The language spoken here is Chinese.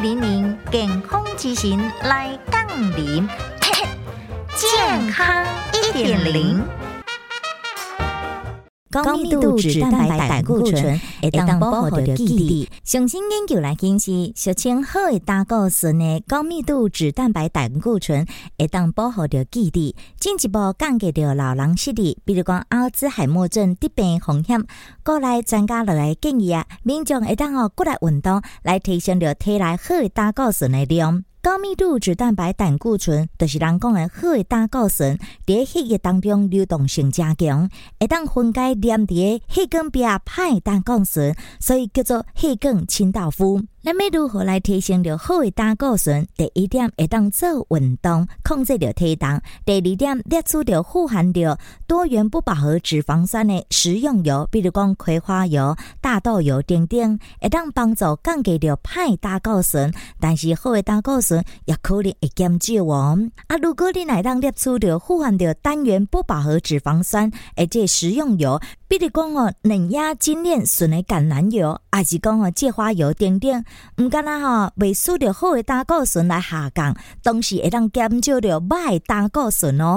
零零健康之行来杠铃，健康一点零。高密度脂蛋白胆固醇会当保护着记忆。上新研究来显示，俗称好的胆固醇的高密度脂蛋白胆固醇会当保护着记忆，进一步降低着老人视力，比如讲阿尔兹海默症得病风险。过来专家落来建议啊，民众会当哦过来运动，来提升着体内好的胆固醇的量。高密度脂蛋白胆固醇，就是人讲的好的胆固醇，在血液当中流动性加强，会当分解黏在血管壁歹胆固醇，所以叫做血管清道夫。咱要如何来提升着好的胆固醇？第一点会当做运动，控制着体重；第二点列出着富含着多元不饱和脂肪酸的食用油，比如讲葵花油、大豆油等等，会当帮助降低着歹胆固醇。但是好的胆固醇也可能会减少哦。啊，如果你来当列出着富含着单元不饱和脂肪酸，而这食用油。比如讲哦，嫩芽精炼纯的橄榄油，还是讲哦芥花油等等，毋敢若吼未输着好的胆固醇来下降，同时会当减少着歹胆固醇哦。